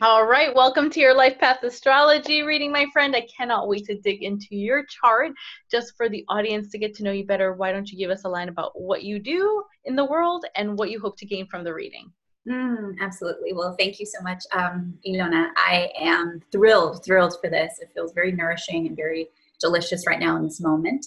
All right, welcome to your Life Path Astrology reading, my friend. I cannot wait to dig into your chart. Just for the audience to get to know you better, why don't you give us a line about what you do in the world and what you hope to gain from the reading? Mm, absolutely. Well, thank you so much, um, Ilona. I am thrilled, thrilled for this. It feels very nourishing and very delicious right now in this moment.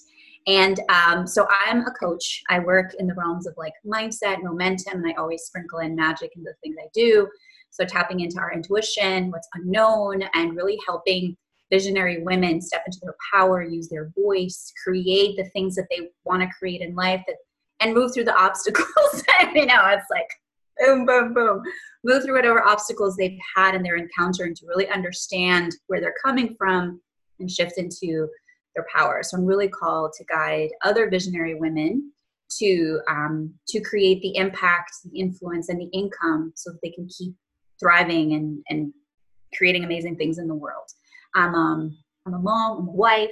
And um, so I'm a coach. I work in the realms of like mindset, momentum, and I always sprinkle in magic into the things I do. So tapping into our intuition, what's unknown, and really helping visionary women step into their power, use their voice, create the things that they want to create in life that, and move through the obstacles. you know, it's like boom, boom, boom. Move through whatever obstacles they've had in their encounter and to really understand where they're coming from and shift into their power. So I'm really called to guide other visionary women to um, to create the impact, the influence, and the income so that they can keep thriving and, and creating amazing things in the world. I'm, um, I'm a mom, I'm a wife,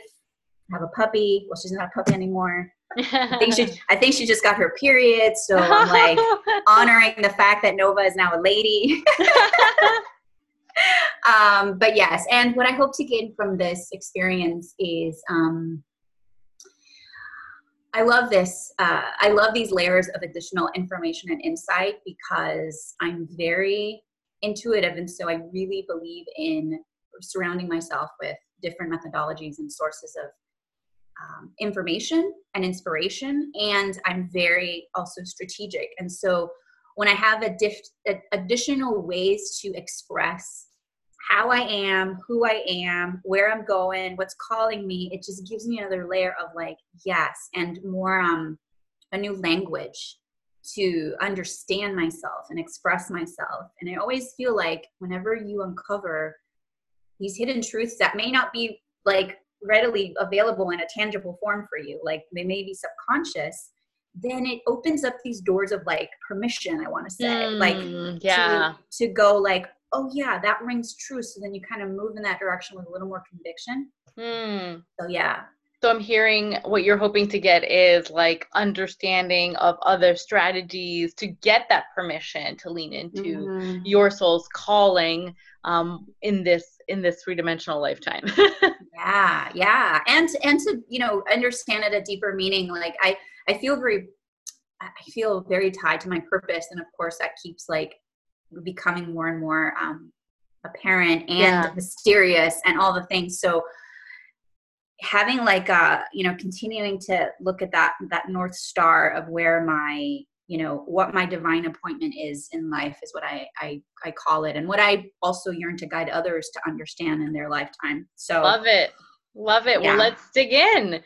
I have a puppy. Well, she's not a puppy anymore. I think she I think she just got her period, so I'm like honoring the fact that Nova is now a lady. um, but yes, and what I hope to gain from this experience is um, I love this. Uh, I love these layers of additional information and insight because I'm very intuitive and so i really believe in surrounding myself with different methodologies and sources of um, information and inspiration and i'm very also strategic. And so when i have a diff- additional ways to express how i am who i am where i'm going what's calling me it just gives me another layer of like yes and more um a new language to understand myself and express myself. And I always feel like whenever you uncover these hidden truths that may not be like readily available in a tangible form for you, like they may be subconscious, then it opens up these doors of like permission, I want to say. Mm, like yeah. To, to go like, oh yeah, that rings true. So then you kind of move in that direction with a little more conviction. Mm. So yeah, so I'm hearing what you're hoping to get is like understanding of other strategies to get that permission to lean into mm-hmm. your soul's calling um, in this in this three dimensional lifetime. yeah, yeah, and and to you know understand it a deeper meaning. Like I I feel very I feel very tied to my purpose, and of course that keeps like becoming more and more um, apparent and yeah. mysterious and all the things. So having like a you know continuing to look at that that north star of where my you know what my divine appointment is in life is what I, I i call it and what i also yearn to guide others to understand in their lifetime. So love it. Love it. Yeah. well let's dig in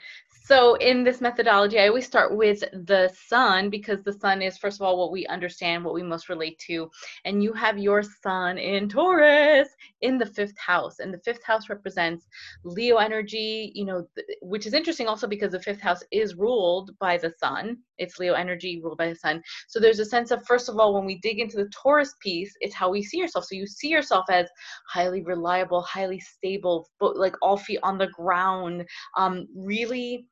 so in this methodology, I always start with the sun because the sun is, first of all, what we understand, what we most relate to. And you have your sun in Taurus in the fifth house. And the fifth house represents Leo energy, you know, which is interesting also because the fifth house is ruled by the sun. It's Leo energy ruled by the sun. So there's a sense of, first of all, when we dig into the Taurus piece, it's how we see yourself. So you see yourself as highly reliable, highly stable, but like all feet on the ground, um, really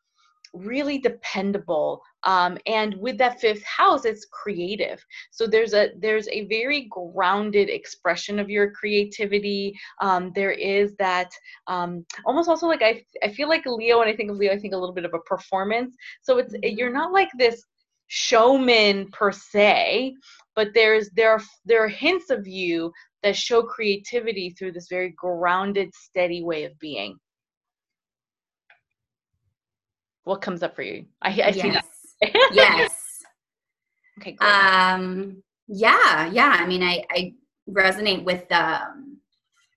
really dependable um, and with that fifth house it's creative. So there's a there's a very grounded expression of your creativity. Um, there is that um, almost also like I, I feel like leo when i think of leo i think a little bit of a performance. So it's mm-hmm. you're not like this showman per se but there's there are there are hints of you that show creativity through this very grounded steady way of being what comes up for you? I, I yes. see that. yes. Okay. Great. Um. Yeah. Yeah. I mean, I I resonate with um,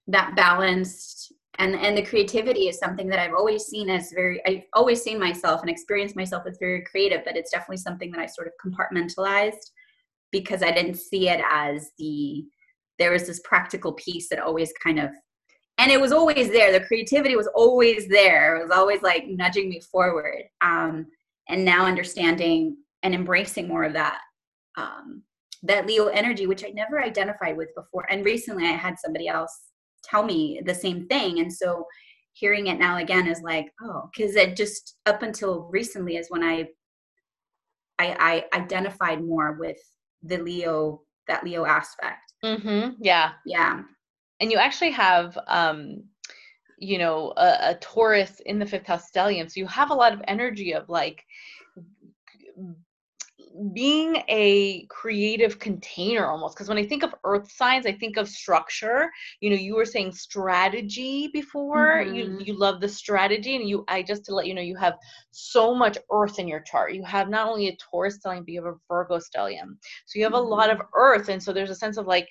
that balanced and and the creativity is something that I've always seen as very. I've always seen myself and experienced myself as very creative, but it's definitely something that I sort of compartmentalized because I didn't see it as the there was this practical piece that always kind of and it was always there. The creativity was always there. It was always like nudging me forward um, and now understanding and embracing more of that um, that leo energy which i never identified with before. And recently i had somebody else tell me the same thing. And so hearing it now again is like oh because it just up until recently is when I, I i identified more with the leo that leo aspect. Mm-hmm. yeah. Yeah and you actually have um, you know a, a taurus in the fifth house stellium so you have a lot of energy of like being a creative container almost. Because when i think of earth signs i think of structure. You know you were saying strategy before. Mm-hmm. you you love the strategy and you i just to let you know you have so much earth in your chart. You have not only a taurus stellium but you have a virgo stellium. So you have mm-hmm. a lot of earth and so there's a sense of like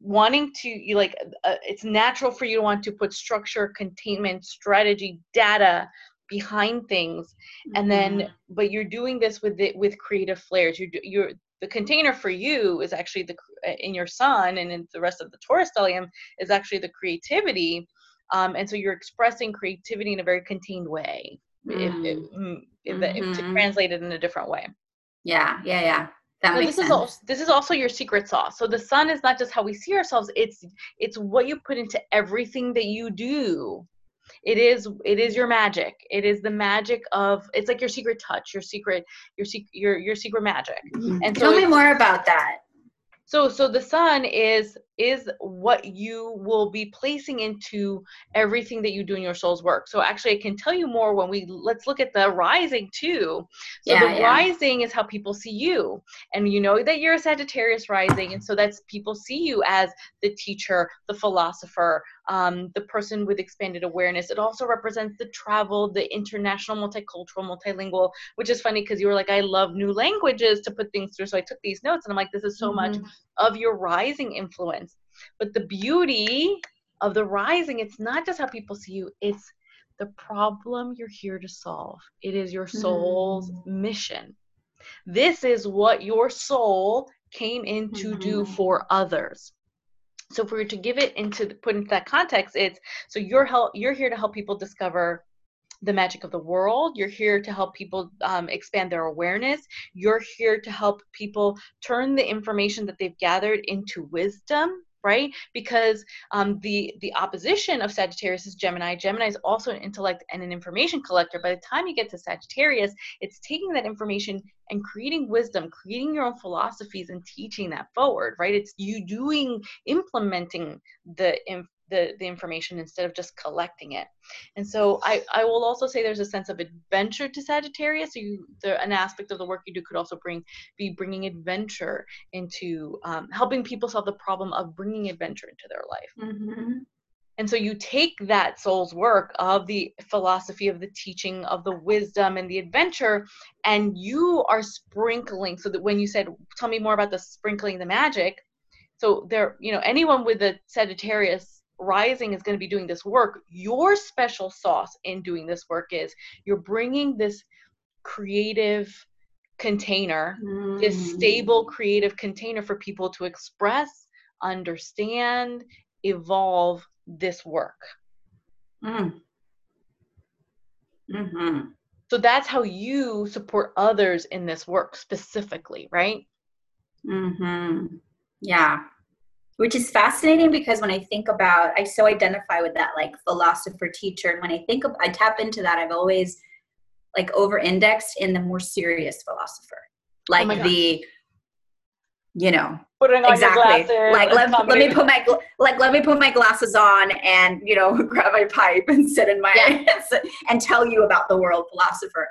wanting to you like uh, it's natural for you to want to put structure containment strategy data behind things and then mm-hmm. but you're doing this with it with creative flares you're you're the container for you is actually the uh, in your sun and in the rest of the taurus stellium is actually the creativity um, and so you're expressing creativity in a very contained way mm. if, if, mm, if, mm-hmm. if, to translate it in a different way yeah yeah yeah that makes this sense. is also this is also your secret sauce. So the sun is not just how we see ourselves; it's it's what you put into everything that you do. It is it is your magic. It is the magic of it's like your secret touch, your secret your secret your your secret magic. Mm-hmm. And so tell me more about that. So so the sun is is what you will be placing into everything that you do in your soul's work. So actually I can tell you more when we let's look at the rising too. So yeah, the yeah. rising is how people see you. And you know that you're a Sagittarius rising and so that's people see you as the teacher, the philosopher, um, the person with expanded awareness. It also represents the travel, the international, multicultural, multilingual, which is funny because you were like, I love new languages to put things through. So I took these notes and I'm like, this is so mm-hmm. much of your rising influence. But the beauty of the rising, it's not just how people see you, it's the problem you're here to solve. It is your soul's mm. mission. This is what your soul came in to mm-hmm. do for others. So if we were to give it into put into that context, it's so you're help you're here to help people discover the magic of the world. You're here to help people um, expand their awareness. You're here to help people turn the information that they've gathered into wisdom right? Because um, the the opposition of sagittarius is gemini. Gemini is also an intellect and an information collector. By the time you get to sagittarius it's taking that information and creating wisdom creating your own philosophies and teaching that forward right? It's you doing implementing the the, the information instead of just collecting it. And so I, I will also say there's a sense of adventure to Sagittarius. So you, the, an aspect of the work you do could also bring be bringing adventure into um, helping people solve the problem of bringing adventure into their life. Mm-hmm. And so you take that soul's work of the philosophy, of the teaching, of the wisdom and the adventure, and you are sprinkling. So that when you said, tell me more about the sprinkling the magic. So there, you know, anyone with a Sagittarius rising is going to be doing this work your special sauce in doing this work is you're bringing this creative container mm. this stable creative container for people to express understand evolve this work mm. mm-hmm. so that's how you support others in this work specifically right mm-hmm. yeah which is fascinating because when I think about, I so identify with that like philosopher teacher. And when I think of, I tap into that, I've always like over indexed in the more serious philosopher, like oh the, you know, exactly. like let, let me put my like let me put my glasses on and you know grab my pipe and sit in my yeah. and tell you about the world philosopher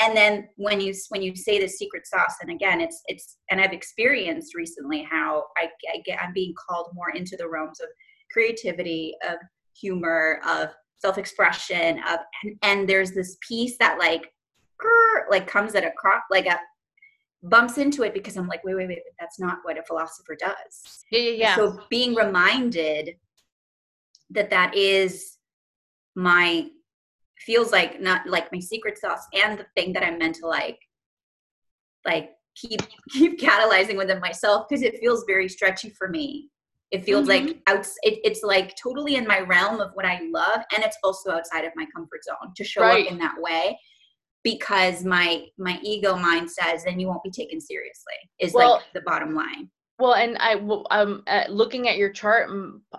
and then when you when you say the secret sauce and again it's it's and i've experienced recently how I, I get i'm being called more into the realms of creativity of humor of self-expression of and, and there's this piece that like grr, like comes at a crop like a bumps into it because i'm like wait wait wait that's not what a philosopher does. Yeah yeah yeah. So being reminded that that is my feels like not like my secret sauce and the thing that I'm meant to like like keep keep catalyzing within myself because it feels very stretchy for me. It feels mm-hmm. like out it, it's like totally in my realm of what I love and it's also outside of my comfort zone to show right. up in that way because my my ego mind says then you won't be taken seriously is well, like the bottom line well and i um uh, looking at your chart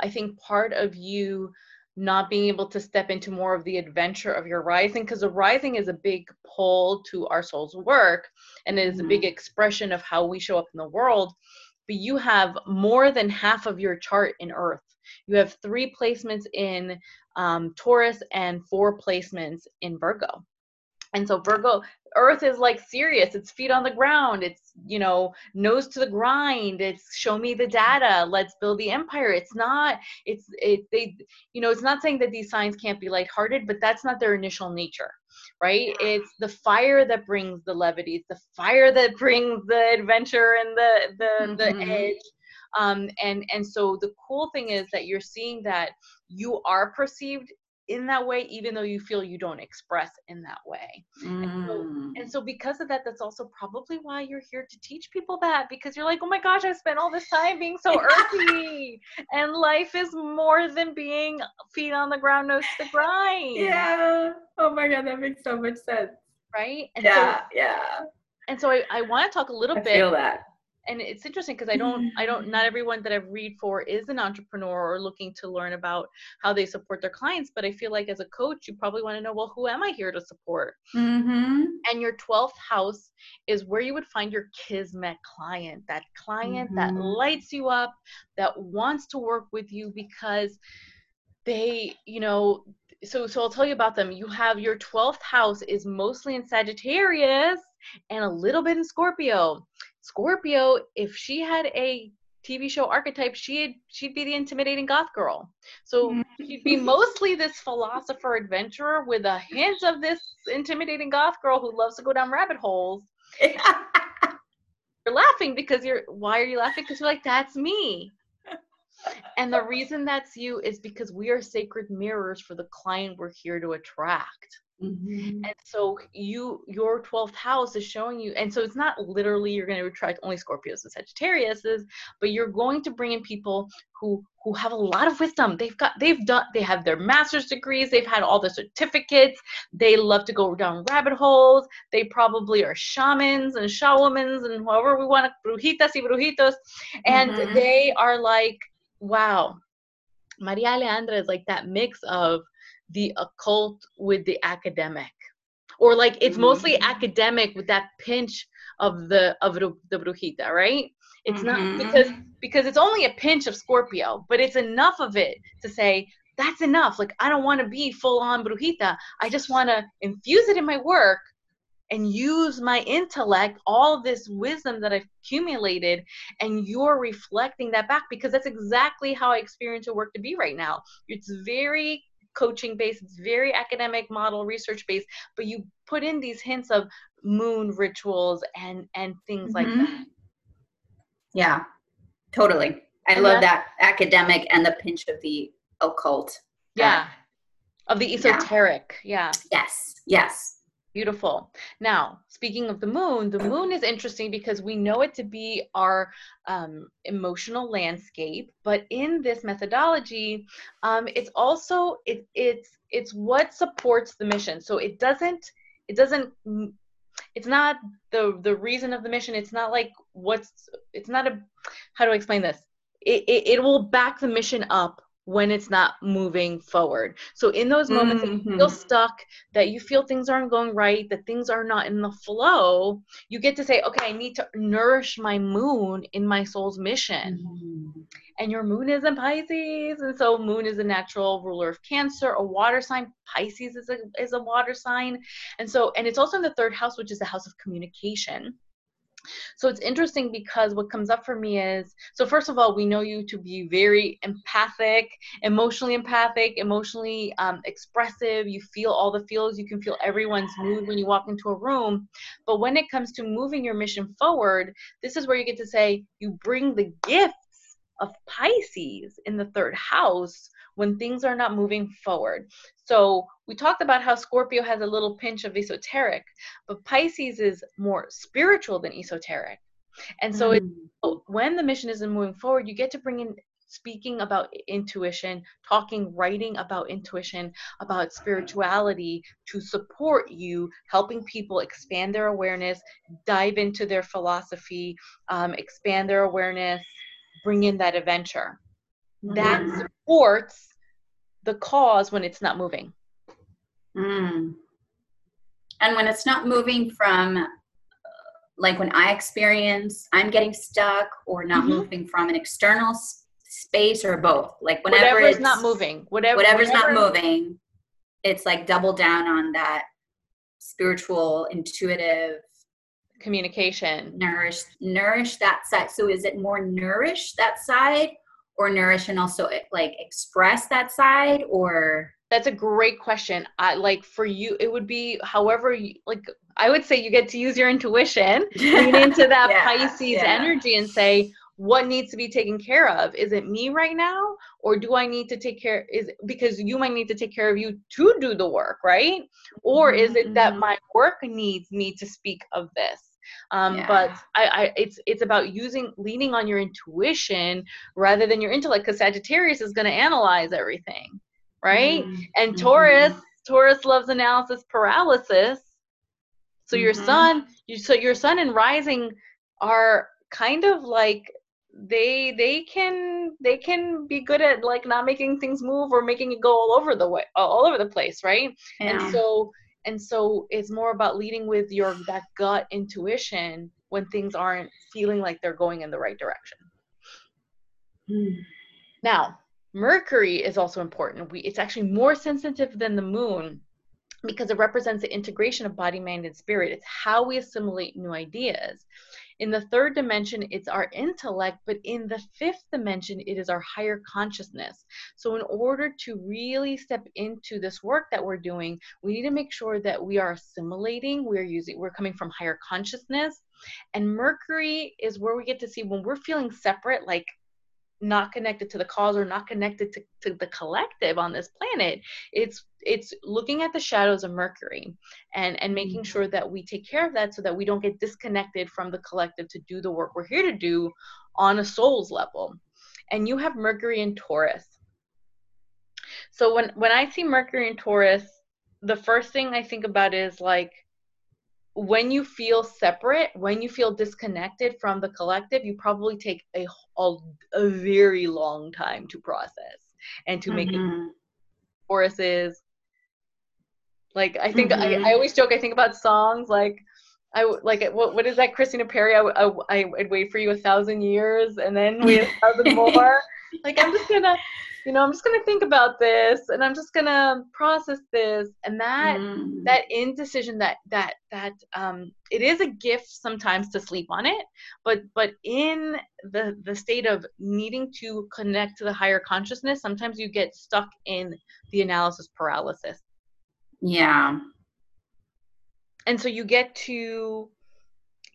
i think part of you not being able to step into more of the adventure of your rising because the rising is a big pull to our soul's work and it is a big mm-hmm. expression of how we show up in the world but you have more than half of your chart in earth You have three placements in um, Taurus and four placements in Virgo. And so Virgo, Earth is like serious. It's feet on the ground. It's, you know, nose to the grind. It's show me the data. Let's build the empire. It's not, it's, it, they, you know, it's not saying that these signs can't be lighthearted, but that's not their initial nature, right? It's the fire that brings the levity. It's the fire that brings the adventure and the, the, mm-hmm. the edge. Um, and, and so the cool thing is that you're seeing that you are perceived in that way even though you feel you don't express in that way. Mm. and, so, mm. and, so, because of that that's also probably why you're here to teach people that because you're like oh my gosh i spent all this time being so earthy and life is more than being feet on the ground nose to the grind. Yeah. Oh my god that makes so much sense. Right? And yeah so, yeah and so i, I want to talk a little I bit feel that and it's interesting because I don't I don't not everyone that I read for is an entrepreneur or looking to learn about how they support their clients. But I feel like as a coach, you probably want to know, well, who am I here to support? Mm-hmm. And your twelfth house is where you would find your kismet client, that client mm-hmm. that lights you up, that wants to work with you because they, you know, so so I'll tell you about them. You have your 12th house is mostly in Sagittarius and a little bit in Scorpio. Scorpio, if she had a TV show archetype, she'd she'd be the intimidating goth girl. So mm-hmm. she'd be mostly this philosopher adventurer with a hint of this intimidating goth girl who loves to go down rabbit holes. you're laughing because you're why are you laughing? Because you're like, that's me. And the reason that's you is because we are sacred mirrors for the client we're here to attract. Mm-hmm. And so you your 12th house is showing you and so it's not literally you're going to attract only Scorpios and Sagittariuses, but you're going to bring in people who who have a lot of wisdom. They've got they've done they have their master's degrees, they've had all the certificates, they love to go down rabbit holes, they probably are shamans and shawomans and whoever we want to brujitas y brujitos and mm-hmm. they are like wow. Maria Alejandra is like that mix of the occult with the academic. Or like it's mostly mm-hmm. academic with that pinch of the of the, the brujita right? It's mm-hmm. not because because it's only a pinch of scorpio but it's enough of it to say that's enough. Like i don't want to be full on brujita. I just want to infuse it in my work and use my intellect all this wisdom that i've accumulated and you're reflecting that back. Because that's exactly how i experience your work to be right now. It's very coaching based it's very academic model research based but you put in these hints of moon rituals and and things mm-hmm. like that. Yeah totally. I and love that academic and the pinch of the occult. Yeah. Uh, of the esoteric yeah. yeah. Yes yes Beautiful. Now, speaking of the moon, the moon is interesting because we know it to be our um, emotional landscape, but in this methodology, um, it's also it, it's it's what supports the mission. So it doesn't it doesn't it's not the the reason of the mission. It's not like what's it's not a how do I explain this? It, it, it will back the mission up when it's not moving forward. So in those moments mm-hmm. that you feel mm-hmm. stuck, that you feel things aren't going right, that things are not in the flow, you get to say, okay, I need to nourish my moon in my soul's mission. Mm-hmm. And your moon is in Pisces, and so moon is a natural ruler of Cancer, a water sign. Pisces is a is a water sign, and so and it's also in the third house, which is the house of communication. So it's interesting because what comes up for me is so, first of all, we know you to be very empathic, emotionally empathic, emotionally um, expressive. You feel all the feels, you can feel everyone's mood when you walk into a room. But when it comes to moving your mission forward, this is where you get to say you bring the gifts of Pisces in the third house when things are not moving forward. So we talked about how Scorpio has a little pinch of esoteric, but Pisces is more spiritual than esoteric. And so mm. it, when the mission isn't moving forward, you get to bring in speaking about intuition, talking, writing about intuition, about spirituality to support you, helping people expand their awareness, dive into their philosophy, um, expand their awareness, bring in that adventure. Mm. That supports the cause when it's not moving. Mm. And when it's not moving from, like when I experience I'm getting stuck or not mm-hmm. moving from an external space or both like whenever whatever's it's not moving whatever whatever's whatever, not moving it's like double down on that spiritual intuitive communication. Nourish nourish that side. So is it more nourish that side or nourish and also like express that side or? That's a great question. I like for you it would be however you like i would say you get to use your intuition lean into that yeah, pisces yeah. energy and say what needs to be taken care of? Is it me right now or do i need to take care is because you might need to take care of you to do the work right? Or is it that mm-hmm. my work needs me to speak of this um, yeah. but I, I it's it's about using leaning on your intuition rather than your intellect because sagittarius is going to analyze everything right mm-hmm. and taurus mm-hmm. taurus loves analysis paralysis so your mm-hmm. sun you so your sun and rising are kind of like they they can they can be good at like not making things move or making it go all over the way all over the place right yeah. and so and so it's more about leading with your that gut intuition when things aren't feeling like they're going in the right direction. Mm. now mercury is also important. We it's actually more sensitive than the moon because it represents the integration of body mind and spirit. It's how we assimilate new ideas in the third dimension, it's our intellect, but in the fifth dimension, it is our higher consciousness. So, in order to really step into this work that we're doing, we need to make sure that we are assimilating, we're using, we're coming from higher consciousness. And Mercury is where we get to see when we're feeling separate, like not connected to the cause or not connected to, to the collective on this planet. It's it's looking at the shadows of mercury and and making mm-hmm. sure that we take care of that so that we don't get disconnected from the collective to do the work we're here to do on a soul's level. And you have mercury in taurus. So when when i see mercury in taurus the first thing i think about is like when you feel separate, when you feel disconnected from the collective, you probably take a, a, a very long time to process and to make mm-hmm. it choruses. Like I think mm-hmm. I, I always joke. I think about songs like I like what what is that Christina Perri? I, I I'd wait for you a thousand years and then wait a thousand more. like I'm just gonna you know i'm just going to think about this and i'm just going to process this and that mm. that indecision that that that um it is a gift sometimes to sleep on it but but in the the state of needing to connect to the higher consciousness sometimes you get stuck in the analysis paralysis yeah and so you get to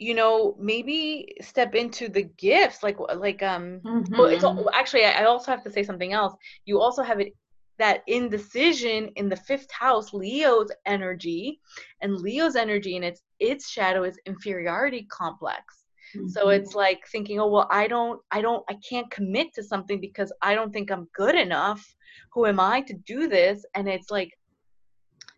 you know maybe step into the gifts like like um mm-hmm. well, it's actually I also have to say something else you also have it that indecision in the fifth house leo's energy and leo's energy and its its shadow is inferiority complex mm-hmm. so it's like thinking oh well i don't i don't i can't commit to something because i don't think i'm good enough who am i to do this and it's like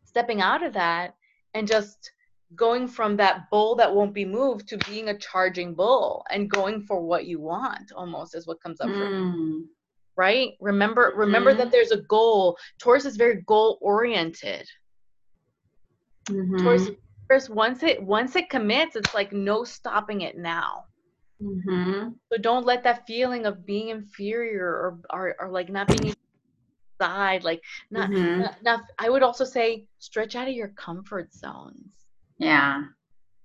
stepping out of that and just going from that bull that won't be moved to being a charging bull and going for what you want almost is what comes up mm. for me hmm. right remember remember mm. that there's a goal taurus is very goal oriented mm-hmm. taurus, taurus once it once it commits it's like no stopping it now mm-hmm. so don't let that feeling of being inferior or or, or like not being side like not, mm-hmm. not, not i would also say stretch out of your comfort zones yeah.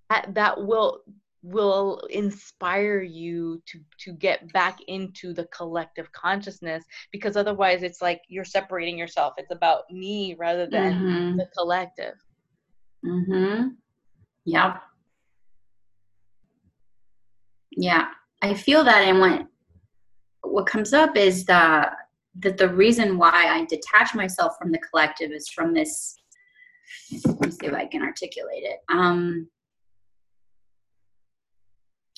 That, that will will inspire you to to get back into the collective consciousness because otherwise it's like you're separating yourself. It's about me rather than mm-hmm. the collective. Mhm yep. Yeah. I feel that and what what comes up is the that the reason why i detach myself from the collective is from this let me see if I can articulate it. Um,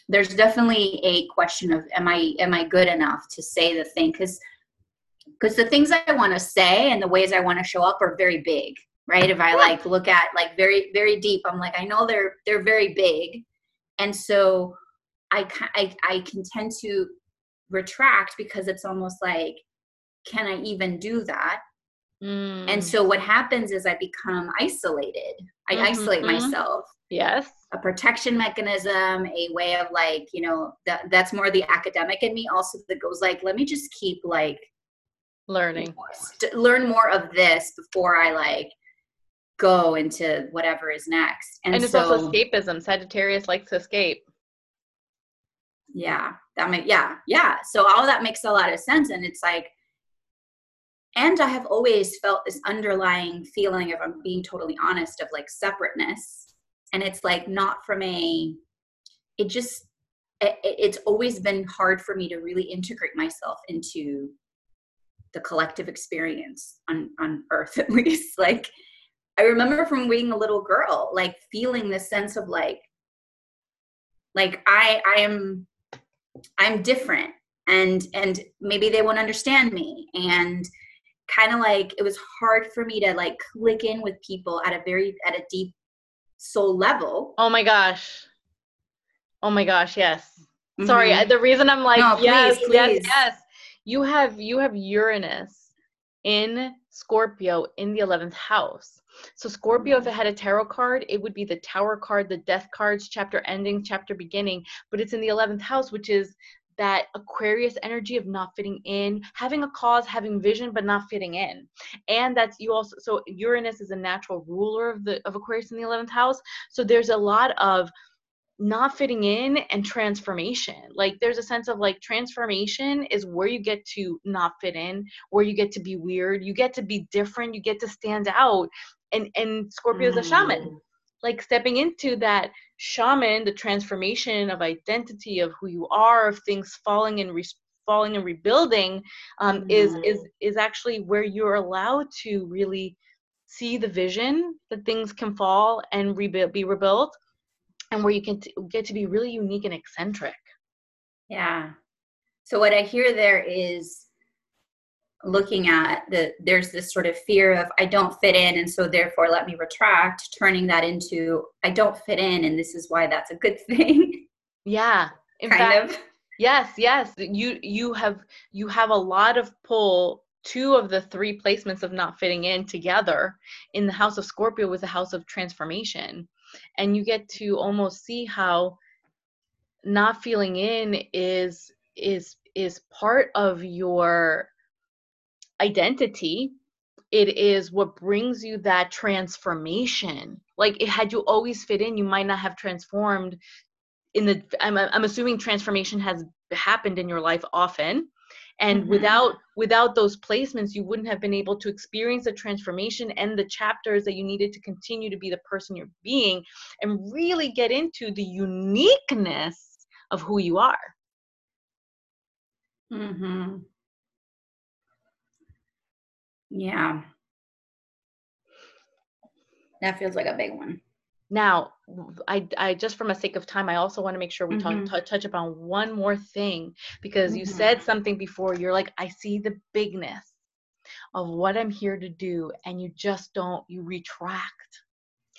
there's definitely a question of am I am I good enough to say the thing because because the things I want to say and the ways I want to show up are very big, right? If I like look at like very very deep, I'm like I know they're they're very big, and so I I I can tend to retract because it's almost like can I even do that? Mm. And so what happens is I become isolated. I mm-hmm. isolate myself. Yes. A protection mechanism, a way of like, you know, that that's more the academic in me also that goes like, let me just keep like learning. St- learn more of this before I like go into whatever is next. And, and it's so, also escapism. Sagittarius likes to escape. Yeah, that make yeah, yeah. So all that makes a lot of sense. And it's like, and I have always felt this underlying feeling, if I'm um, being totally honest, of like separateness. And it's like not from a, it just, it, it's always been hard for me to really integrate myself into the collective experience on on earth at least. Like i remember from being a little girl like feeling this sense of like like i i am i'm different. And and maybe they won't understand me. And kind of like it was hard for me to like click in with people at a very at a deep soul level oh my gosh oh my gosh yes mm-hmm. sorry the reason i'm like no, yes please, yes yes you have you have Uranus in Scorpio in the 11th house. So Scorpio, if it had a tarot card, it would be the Tower card, the Death cards, chapter ending, chapter beginning. But it's in the 11th house, which is that Aquarius energy of not fitting in, having a cause, having vision, but not fitting in. And that's you also. So Uranus is a natural ruler of the of Aquarius in the 11th house. So there's a lot of not fitting in and transformation. Like there's a sense of like transformation is where you get to not fit in, where you get to be weird, you get to be different, you get to stand out. And and Scorpio is mm. a shaman. Like stepping into that shaman, the transformation of identity of who you are, of things falling and re- falling and rebuilding, um, mm. is is is actually where you're allowed to really see the vision that things can fall and rebuild, be rebuilt and where you can t- get to be really unique and eccentric. Yeah. So what I hear there is looking at the there's this sort of fear of I don't fit in and so therefore let me retract, turning that into I don't fit in and this is why that's a good thing. Yeah. In kind fact, of. Yes, yes. You you have you have a lot of pull two of the three placements of not fitting in together in the house of Scorpio was a house of transformation and you get to almost see how not feeling in is is is part of your identity it is what brings you that transformation. Like it, had you always fit in you might not have transformed in the I'm, I'm assuming transformation has happened in your life often. And mm-hmm. without without those placements you wouldn't have been able to experience the transformation and the chapters that you needed to continue to be the person you're being and really get into the uniqueness of who you are. Mhm yeah that feels like a big one now, I, I just from a sake of time, I also want to make sure we mm-hmm. talk, t- touch upon one more thing because mm-hmm. you said something before. You're like, I see the bigness of what I'm here to do, and you just don't, you retract.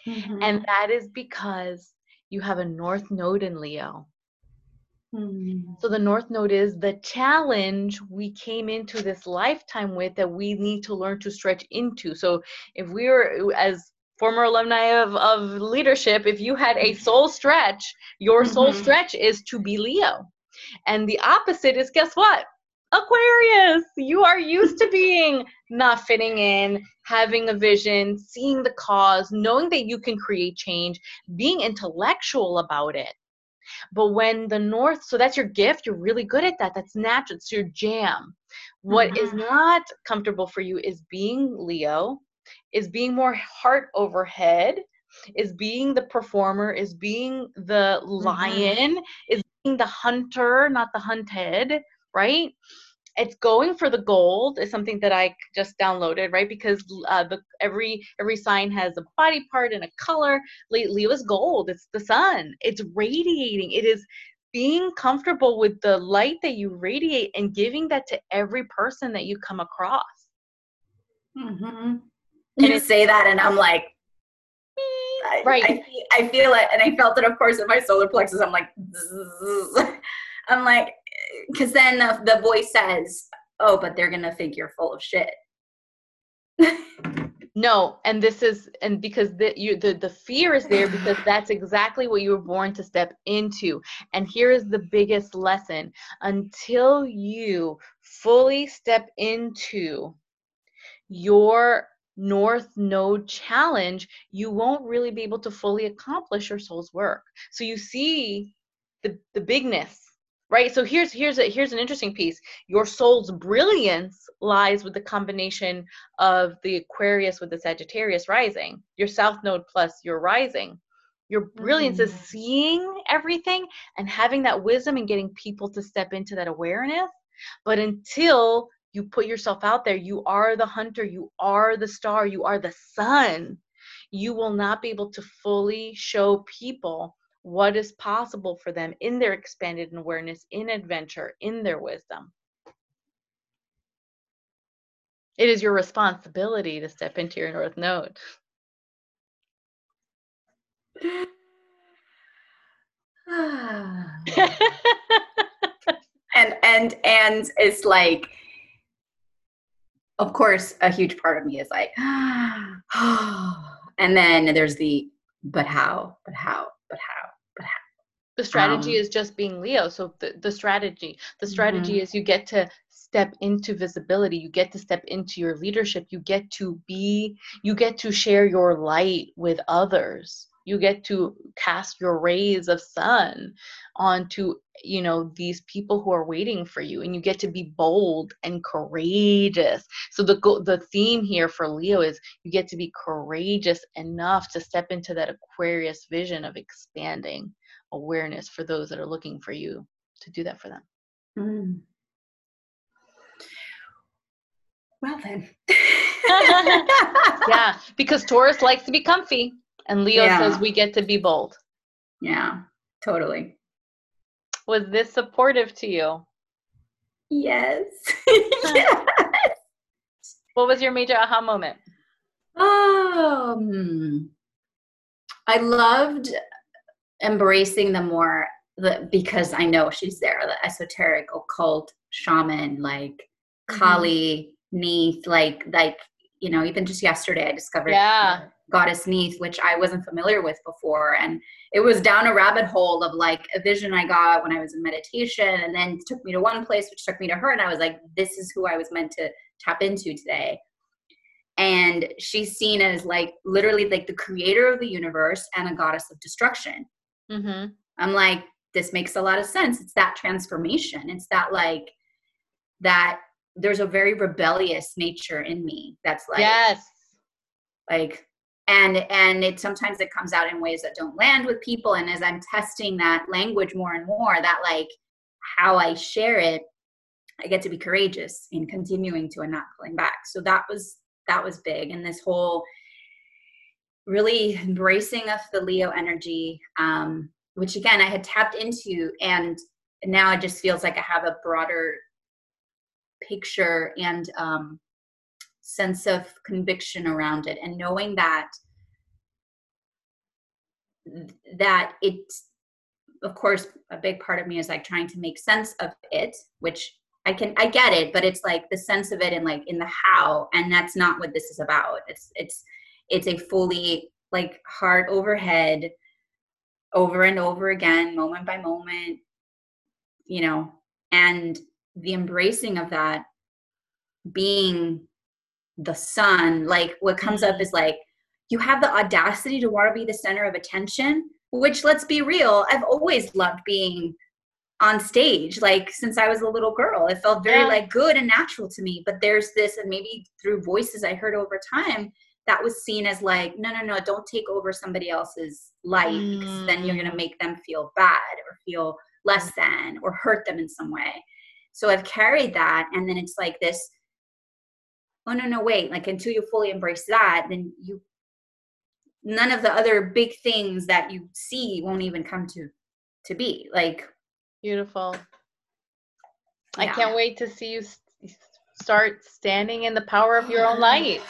Mm-hmm. And that is because you have a North Node in Leo. Mm-hmm. So the North Node is the challenge we came into this lifetime with that we need to learn to stretch into. So if we were as former alumni of, of leadership, if you had a soul stretch, your soul mm-hmm. stretch is to be Leo. And the opposite is guess what? Aquarius, you are used to being not fitting in, having a vision, seeing the cause, knowing that you can create change, being intellectual about it. But when the North, so that's your gift, you're really good at that. That's natural, it's your jam. What mm-hmm. is not comfortable for you is being Leo, is being more heart overhead is being the performer is being the mm-hmm. lion mm-hmm. is being the hunter not the hunted right it's going for the gold is something that i just downloaded right? Because uh, the every every sign has a body part and a color. Leo is gold. It's the sun. It's radiating. It is being comfortable with the light that you radiate and giving that to every person that you come across. Mm-hmm. And you say that and i'm like I, right. I, I, feel it. And i felt it of course in my solar plexus. I'm like i'm like because then the, the voice says oh but they're gonna think you're full of shit. No and this is and because the you the, the fear is there because that's exactly what you were born to step into. And here is the biggest lesson. Until you fully step into your north node challenge you won't really be able to fully accomplish your soul's work. So you see the the bigness right? So here's here's a here's an interesting piece. Your soul's brilliance lies with the combination of the aquarius with the sagittarius rising your south node plus your rising. Your brilliance mm. is seeing everything and having that wisdom and getting people to step into that awareness. But until you put yourself out there you are the hunter you are the star you are the sun. You will not be able to fully show people what is possible for them in their expanded awareness, in adventure, in their wisdom. It is your responsibility to step into your North Node. and and and it's like of course a huge part of me is like and then there's the but how but how but how but how the strategy um, is just being leo so the, the strategy the strategy mm-hmm. is you get to step into visibility you get to step into your leadership you get to be you get to share your light with others you get to cast your rays of sun onto you know these people who are waiting for you and you get to be bold and courageous. So the the theme here for leo is you get to be courageous enough to step into that aquarius vision of expanding awareness for those that are looking for you to do that for them. Mm. well then. Yeah because taurus likes to be comfy and leo yeah. says we get to be bold yeah totally was this supportive to you? Yes. yes. What was your major aha moment? Um, I loved embracing the more the, because I know she's there, the esoteric, occult, shaman, like mm-hmm. Kali, Neith, like like you know, even just yesterday I discovered yeah. goddess Neith, which I wasn't familiar with before, and it was down a rabbit hole of like a vision I got when I was in meditation, and then took me to one place, which took me to her, and I was like, this is who I was meant to tap into today. And she's seen as like literally like the creator of the universe and a goddess of destruction. Mm-hmm. I'm like, this makes a lot of sense. It's that transformation. It's that like that there's a very rebellious nature in me that's like yes. like and and it sometimes it comes out in ways that don't land with people. And as i'm testing that language more and more that like how i share it i get to be courageous in continuing to and not pulling back. So that was that was big. And this whole really embracing of the leo energy um which again i had tapped into and now it just feels like i have a broader picture and um sense of conviction around it and knowing that that it's of course a big part of me is like trying to make sense of it which i can i get it but it's like the sense of it and like in the how and that's not what this is about. It's it's it's a fully like heart overhead over and over again moment by moment you know and the embracing of that being the sun like what comes up mm-hmm. is like you have the audacity to want to be the center of attention which let's be real i've always loved being on stage like since i was a little girl it felt very yeah. like good and natural to me but there's this and maybe through voices i heard over time that was seen as like no no no don't take over somebody else's light mm. because then you're going to mm. make them feel bad or feel less than or hurt them in some way so i've carried that and then it's like this oh no no wait like until you fully embrace that then you none of the other big things that you see won't even come to to be like beautiful. Yeah. i can't wait to see you start standing in the power of your own light.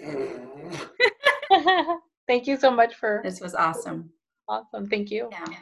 Thank you so much for this was awesome. Awesome thank you. Yeah